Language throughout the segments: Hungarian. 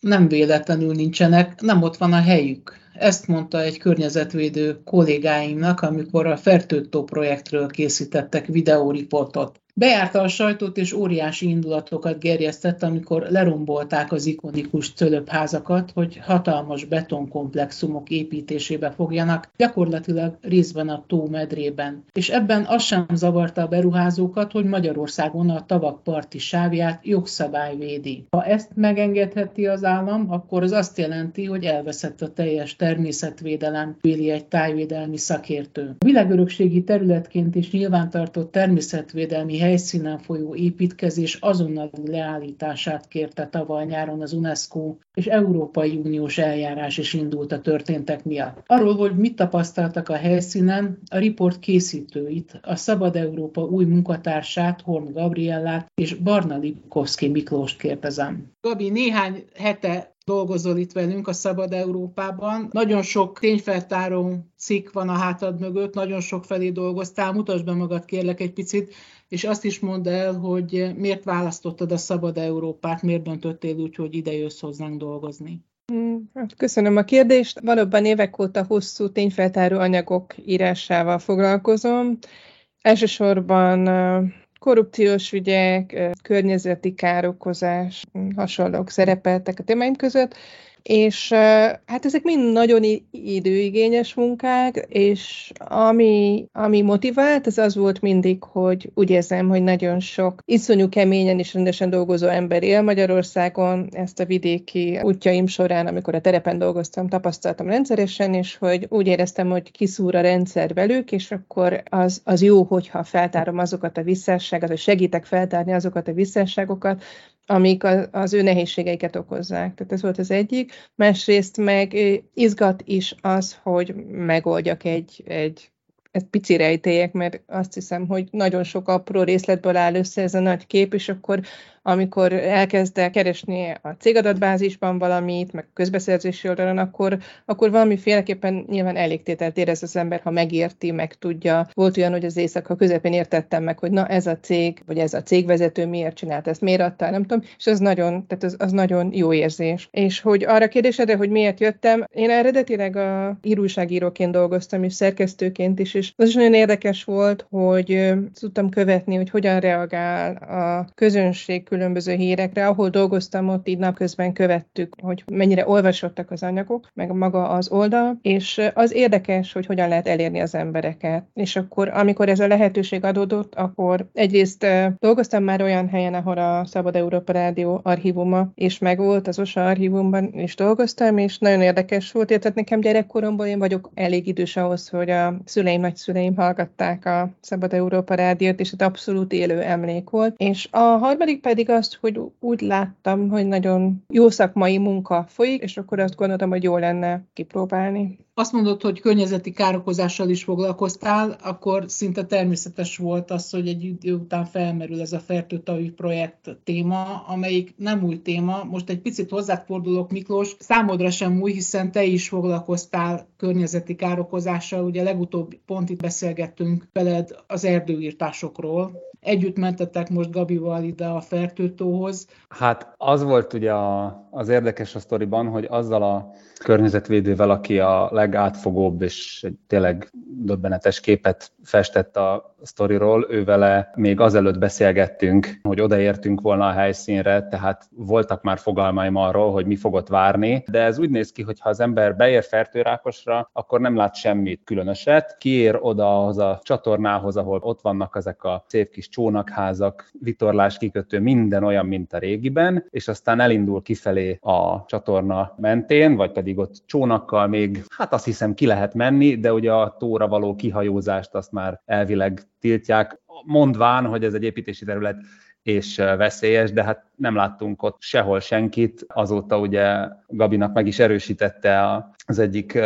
Nem véletlenül nincsenek, nem ott van a helyük. Ezt mondta egy környezetvédő kollégáimnak, amikor a Fertőttó projektről készítettek videóriportot. Bejárta a sajtót és óriási indulatokat gerjesztett, amikor lerombolták az ikonikus cölöpházakat, hogy hatalmas betonkomplexumok építésébe fogjanak, gyakorlatilag részben a tó medrében. És ebben az sem zavarta a beruházókat, hogy Magyarországon a tavak parti sávját jogszabály védi. Ha ezt megengedheti az állam, akkor az azt jelenti, hogy elveszett a teljes természetvédelem, véli egy tájvédelmi szakértő. A világörökségi területként is nyilvántartott természetvédelmi helyszínen folyó építkezés azonnali leállítását kérte tavaly nyáron az UNESCO, és Európai Uniós eljárás is indult a történtek miatt. Arról, hogy mit tapasztaltak a helyszínen, a riport készítőit, a Szabad Európa új munkatársát, Horn Gabriellát és Barna Lipkovszki Miklóst kérdezem. Gabi, néhány hete dolgozol itt velünk a Szabad Európában. Nagyon sok tényfeltáró cikk van a hátad mögött, nagyon sok felé dolgoztál. Mutasd be magad kérlek egy picit, és azt is mondd el, hogy miért választottad a Szabad Európát, miért döntöttél úgy, hogy ide jössz hozzánk dolgozni. Hmm, hát köszönöm a kérdést. Valóban évek óta hosszú tényfeltáró anyagok írásával foglalkozom. Elsősorban korrupciós ügyek, környezeti károkozás, hasonlók szerepeltek a témáim között, és hát ezek mind nagyon időigényes munkák, és ami, ami motivált, az az volt mindig, hogy úgy érzem, hogy nagyon sok iszonyú keményen és rendesen dolgozó ember él Magyarországon, ezt a vidéki útjaim során, amikor a terepen dolgoztam, tapasztaltam rendszeresen, és hogy úgy éreztem, hogy kiszúr a rendszer velük, és akkor az, az jó, hogyha feltárom azokat a visszásságokat, vagy segítek feltárni azokat a visszásságokat, amik az ő nehézségeiket okozzák. Tehát ez volt az egyik. Másrészt meg izgat is az, hogy megoldjak egy, egy ezt pici rejtélyek, mert azt hiszem, hogy nagyon sok apró részletből áll össze ez a nagy kép, és akkor amikor elkezdek keresni a cégadatbázisban valamit, meg közbeszerzési oldalon, akkor, akkor valamiféleképpen nyilván elégtételt érez az ember, ha megérti, meg tudja. Volt olyan, hogy az éjszaka közepén értettem meg, hogy na ez a cég, vagy ez a cégvezető miért csinált ezt, miért adta, nem tudom, és az nagyon, tehát az, az nagyon jó érzés. És hogy arra kérdésedre, hogy miért jöttem, én eredetileg a írúságíróként dolgoztam, és szerkesztőként is, és az is nagyon érdekes volt, hogy tudtam követni, hogy hogyan reagál a közönség különböző hírekre. Ahol dolgoztam, ott így napközben követtük, hogy mennyire olvasottak az anyagok, meg maga az oldal, és az érdekes, hogy hogyan lehet elérni az embereket. És akkor, amikor ez a lehetőség adódott, akkor egyrészt dolgoztam már olyan helyen, ahol a Szabad Európa Rádió archívuma és meg volt az OSA archívumban is dolgoztam, és nagyon érdekes volt, tehát nekem gyerekkoromból én vagyok elég idős ahhoz, hogy a szüleim, nagyszüleim hallgatták a Szabad Európa Rádiót, és ez abszolút élő emlék volt. És a harmadik pedig pedig azt, hogy úgy láttam, hogy nagyon jó szakmai munka folyik, és akkor azt gondoltam, hogy jó lenne kipróbálni. Azt mondod, hogy környezeti károkozással is foglalkoztál, akkor szinte természetes volt az, hogy egy idő után felmerül ez a fertőtavi projekt téma, amelyik nem új téma. Most egy picit hozzáfordulok, Miklós, számodra sem új, hiszen te is foglalkoztál környezeti károkozással. Ugye legutóbb pont itt beszélgettünk veled az erdőírtásokról. Együtt mentetek most Gabival ide a fertőtóhoz. Hát az volt ugye az érdekes a sztoriban, hogy azzal a környezetvédővel, aki a legátfogóbb és egy tényleg döbbenetes képet festett a sztoriról, ővele még azelőtt beszélgettünk, hogy odaértünk volna a helyszínre, tehát voltak már fogalmaim arról, hogy mi fogott várni, de ez úgy néz ki, hogy ha az ember beér Fertőrákosra, akkor nem lát semmit különöset. Kiér oda az a csatornához, ahol ott vannak ezek a szép kis csónakházak, vitorlás kikötő, minden olyan, mint a régiben, és aztán elindul kifelé a csatorna mentén, vagy pedig ott csónakkal még, hát azt hiszem ki lehet menni, de ugye a tóra való kihajózást azt már elvileg tiltják, mondván, hogy ez egy építési terület, és veszélyes, de hát nem láttunk ott sehol senkit. Azóta ugye Gabinak meg is erősítette az egyik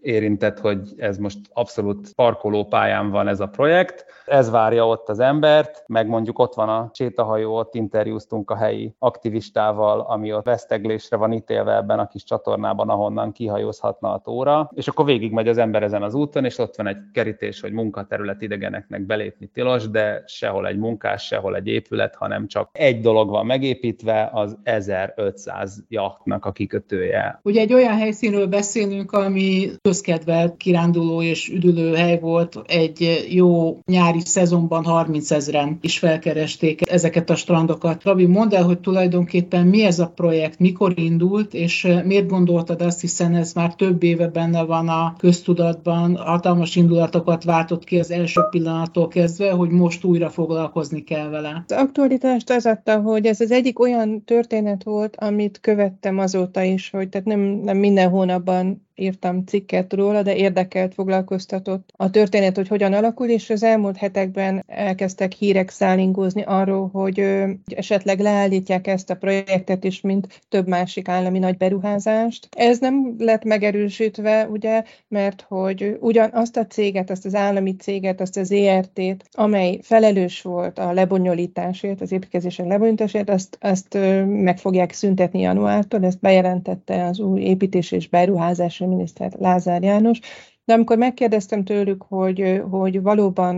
érintett, hogy ez most abszolút parkolópályán van ez a projekt. Ez várja ott az embert, meg mondjuk ott van a sétahajó, ott interjúztunk a helyi aktivistával, ami ott veszteglésre van ítélve ebben a kis csatornában, ahonnan kihajózhatna a tóra, és akkor végig megy az ember ezen az úton, és ott van egy kerítés, hogy munkaterület idegeneknek belépni tilos, de sehol egy munkás, sehol egy épület, hanem csak egy dolog van megépítve, az 1500 jachtnak a kikötője. Ugye egy olyan helyszínről beszélünk, ami közkedvelt kiránduló és üdülő hely volt. Egy jó nyári szezonban 30 ezeren is felkeresték ezeket a strandokat. Rabi, mondd el, hogy tulajdonképpen mi ez a projekt, mikor indult, és miért gondoltad azt, hiszen ez már több éve benne van a köztudatban, hatalmas indulatokat váltott ki az első pillanattól kezdve, hogy most újra foglalkozni kell vele. Az aktualitást az adta, hogy ez az egyik olyan történet volt, amit követtem azóta is, hogy tehát nem, nem minden hónapban írtam cikket róla, de érdekelt, foglalkoztatott a történet, hogy hogyan alakul, és az elmúlt hetekben elkezdtek hírek szállingózni arról, hogy esetleg leállítják ezt a projektet is, mint több másik állami nagy beruházást. Ez nem lett megerősítve, ugye, mert hogy ugyan azt a céget, azt az állami céget, azt az ERT-t, amely felelős volt a lebonyolításért, az építkezések lebonyolításért, azt, azt meg fogják szüntetni januártól, ezt bejelentette az új építés és beruházás miniszter Lázár János, de amikor megkérdeztem tőlük, hogy, hogy valóban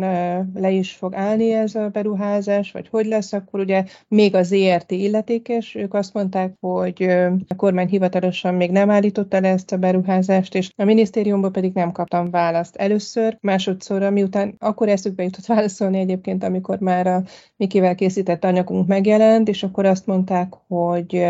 le is fog állni ez a beruházás, vagy hogy lesz, akkor ugye még az ERT illetékes, ők azt mondták, hogy a kormány hivatalosan még nem állította le ezt a beruházást, és a minisztériumban pedig nem kaptam választ először, másodszorra, miután akkor eszükbe jutott válaszolni egyébként, amikor már a Mikivel készített anyagunk megjelent, és akkor azt mondták, hogy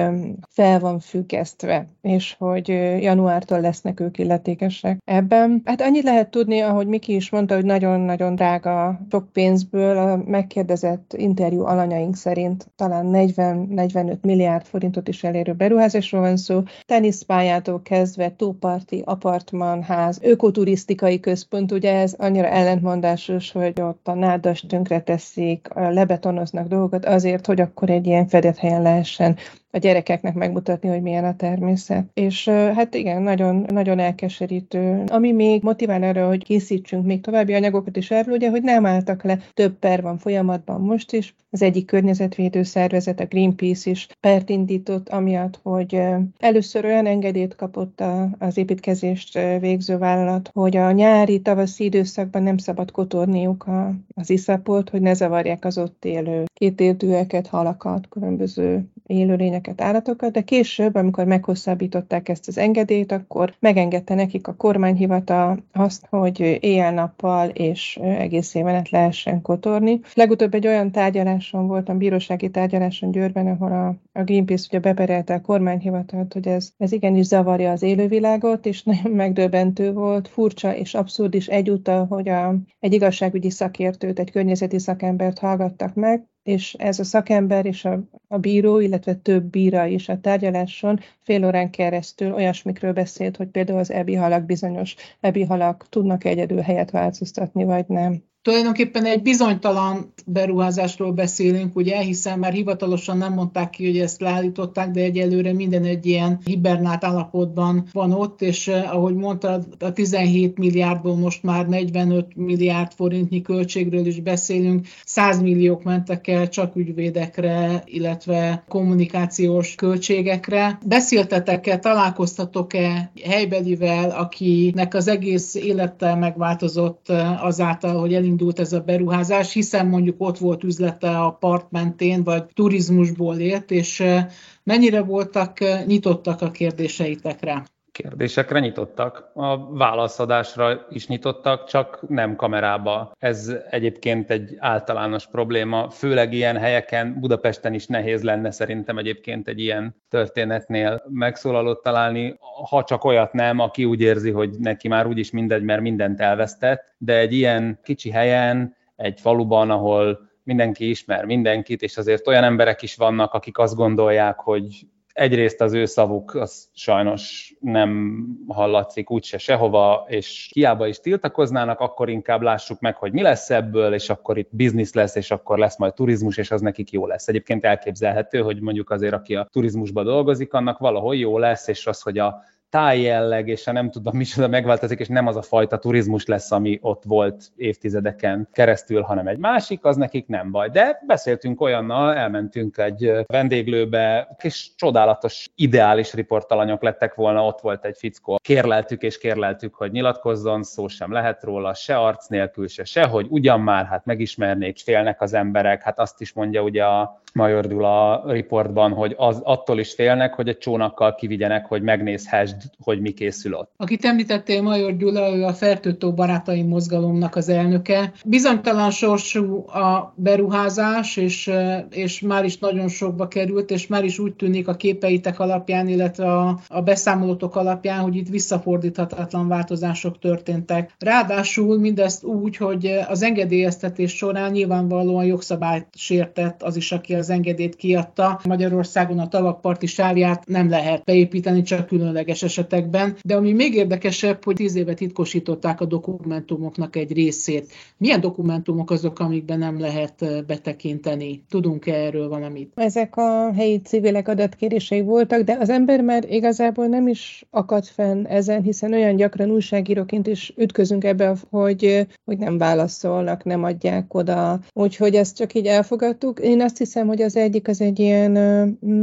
fel van függesztve, és hogy januártól lesznek ők illetékesek ebben. Hát annyit lehet tudni, ahogy Miki is mondta, hogy nagyon-nagyon drága sok pénzből a megkérdezett interjú alanyaink szerint talán 40-45 milliárd forintot is elérő beruházásról van szó. Teniszpályától kezdve tóparti, apartmanház, ökoturisztikai központ, ugye ez annyira ellentmondásos, hogy ott a nádas tönkre teszik, lebetonoznak dolgokat azért, hogy akkor egy ilyen fedett helyen lehessen a gyerekeknek megmutatni, hogy milyen a természet. És hát igen, nagyon, nagyon elkeserítő. Ami még motivál arra, hogy készítsünk még további anyagokat is erről, ugye, hogy nem álltak le, több per van folyamatban most is. Az egyik környezetvédő szervezet, a Greenpeace is pert indított, amiatt, hogy először olyan engedélyt kapott az építkezést végző vállalat, hogy a nyári, tavaszi időszakban nem szabad kotorniuk az iszapot, hogy ne zavarják az ott élő kétérdűeket, halakat, különböző élőlényeket, állatokat, de később, amikor meghosszabbították ezt az engedélyt, akkor megengedte nekik a kormányhivatal azt, hogy éjjel-nappal és egész éven lehessen kotorni. Legutóbb egy olyan tárgyaláson voltam, bírósági tárgyaláson Győrben, ahol a, a Greenpeace ugye beperelte a kormányhivatalt, hogy ez, ez igenis zavarja az élővilágot, és nagyon megdöbbentő volt, furcsa és abszurd is egyúttal, hogy a, egy igazságügyi szakértőt, egy környezeti szakembert hallgattak meg, és ez a szakember és a, a bíró, illetve több bíra is a tárgyaláson fél órán keresztül olyasmikről beszélt, hogy például az ebi halak bizonyos ebi halak tudnak egyedül helyet változtatni, vagy nem tulajdonképpen egy bizonytalan beruházásról beszélünk, ugye, hiszen már hivatalosan nem mondták ki, hogy ezt leállították, de egyelőre minden egy ilyen hibernált állapotban van ott, és eh, ahogy mondtad, a 17 milliárdból most már 45 milliárd forintnyi költségről is beszélünk, 100 milliók mentek el csak ügyvédekre, illetve kommunikációs költségekre. Beszéltetek-e, találkoztatok-e helybelivel, akinek az egész élettel megváltozott eh, azáltal, hogy elindult elindult ez a beruházás, hiszen mondjuk ott volt üzlete a part mentén, vagy turizmusból élt, és mennyire voltak nyitottak a kérdéseitekre? Kérdésekre nyitottak, a válaszadásra is nyitottak, csak nem kamerába. Ez egyébként egy általános probléma, főleg ilyen helyeken, Budapesten is nehéz lenne szerintem egyébként egy ilyen történetnél megszólalót találni, ha csak olyat nem, aki úgy érzi, hogy neki már úgyis mindegy, mert mindent elvesztett, de egy ilyen kicsi helyen, egy faluban, ahol mindenki ismer mindenkit, és azért olyan emberek is vannak, akik azt gondolják, hogy egyrészt az ő szavuk az sajnos nem hallatszik úgyse sehova, és hiába is tiltakoznának, akkor inkább lássuk meg, hogy mi lesz ebből, és akkor itt biznisz lesz, és akkor lesz majd turizmus, és az nekik jó lesz. Egyébként elképzelhető, hogy mondjuk azért, aki a turizmusban dolgozik, annak valahol jó lesz, és az, hogy a tájjelleg, és a nem tudom micsoda megváltozik, és nem az a fajta turizmus lesz, ami ott volt évtizedeken keresztül, hanem egy másik, az nekik nem baj. De beszéltünk olyannal, elmentünk egy vendéglőbe, és csodálatos, ideális riportalanyok lettek volna, ott volt egy fickó. Kérleltük és kérleltük, hogy nyilatkozzon, szó sem lehet róla, se arc nélkül, se sehogy, ugyan már, hát megismernék, félnek az emberek, hát azt is mondja ugye a Major Dula riportban, hogy az, attól is félnek, hogy egy csónakkal kivigyenek, hogy megnézhessd, hogy mi készül ott. Akit említettél, Major Gyula, ő a Fertőtó Barátai Mozgalomnak az elnöke. Bizonytalan sorsú a beruházás, és, és már is nagyon sokba került, és már is úgy tűnik a képeitek alapján, illetve a, a beszámolótok alapján, hogy itt visszafordíthatatlan változások történtek. Ráadásul mindezt úgy, hogy az engedélyeztetés során nyilvánvalóan jogszabályt sértett az is, aki az engedélyt kiadta. Magyarországon a tavakparti sávját nem lehet beépíteni, csak különleges esetekben. De ami még érdekesebb, hogy tíz éve titkosították a dokumentumoknak egy részét. Milyen dokumentumok azok, amikben nem lehet betekinteni? Tudunk-e erről valamit? Ezek a helyi civilek adatkérései voltak, de az ember már igazából nem is akad fenn ezen, hiszen olyan gyakran újságíróként is ütközünk ebbe, hogy, hogy nem válaszolnak, nem adják oda. Úgyhogy ezt csak így elfogadtuk. Én azt hiszem, hogy az egyik az egy ilyen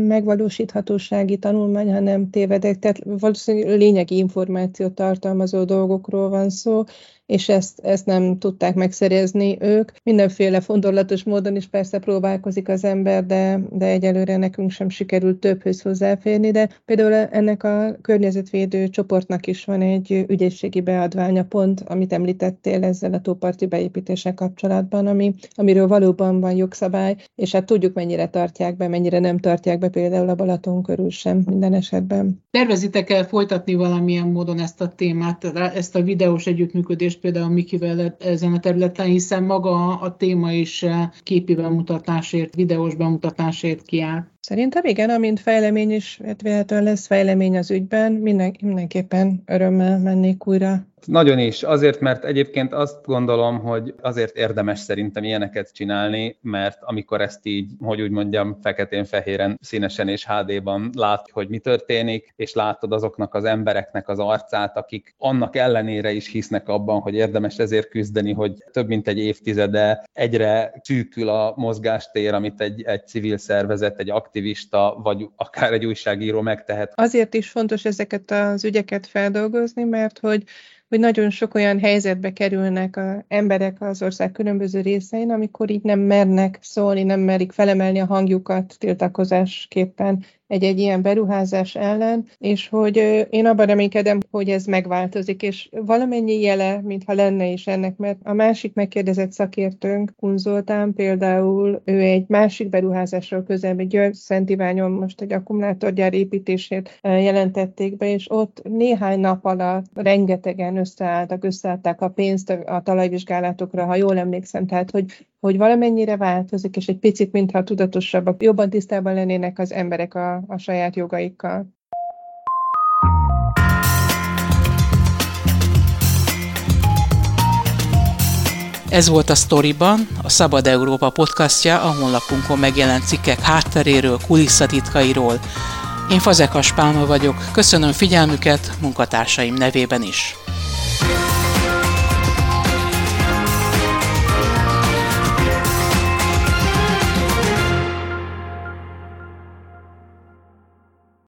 megvalósíthatósági tanulmány, ha nem tévedek, tehát valószínűleg lényegi információt tartalmazó dolgokról van szó, és ezt, ezt nem tudták megszerezni ők. Mindenféle fondorlatos módon is persze próbálkozik az ember, de, de egyelőre nekünk sem sikerült többhöz hozzáférni, de például ennek a környezetvédő csoportnak is van egy ügyészségi beadványa pont, amit említettél ezzel a tóparti beépítése kapcsolatban, ami, amiről valóban van jogszabály, és hát tudjuk mennyire tartják be, mennyire nem tartják be például a Balaton körül sem minden esetben. Tervezitek el folytatni valamilyen módon ezt a témát, ezt a videós együttműködést együttműködést például Mikivel ezen a területen, hiszen maga a téma is eh, képi bemutatásért, videós bemutatásért kiáll. Szerintem igen, amint fejlemény is, hát lesz fejlemény az ügyben, minden, mindenképpen örömmel mennék újra nagyon is, azért, mert egyébként azt gondolom, hogy azért érdemes szerintem ilyeneket csinálni, mert amikor ezt így, hogy úgy mondjam, feketén-fehéren, színesen és HD-ban lát, hogy mi történik, és látod azoknak az embereknek az arcát, akik annak ellenére is hisznek abban, hogy érdemes ezért küzdeni, hogy több mint egy évtizede egyre szűkül a mozgástér, amit egy, egy civil szervezet, egy aktivista, vagy akár egy újságíró megtehet. Azért is fontos ezeket az ügyeket feldolgozni, mert hogy hogy nagyon sok olyan helyzetbe kerülnek az emberek az ország különböző részein, amikor így nem mernek szólni, nem merik felemelni a hangjukat tiltakozásképpen egy-egy ilyen beruházás ellen, és hogy én abban reménykedem, hogy ez megváltozik, és valamennyi jele, mintha lenne is ennek, mert a másik megkérdezett szakértőnk, Kun Zoltán például, ő egy másik beruházásról közelben, György Szent Iványon most egy akkumulátorgyár építését jelentették be, és ott néhány nap alatt rengetegen összeálltak, összeállták a pénzt a talajvizsgálatokra, ha jól emlékszem, tehát hogy hogy valamennyire változik, és egy picit, mintha tudatosabbak, jobban tisztában lennének az emberek a, a saját jogaikkal. Ez volt a Storyban, a Szabad Európa podcastja, a honlapunkon megjelent cikkek hátteréről, kulisszatitkairól. Én Fazekas Pálma vagyok, köszönöm figyelmüket munkatársaim nevében is.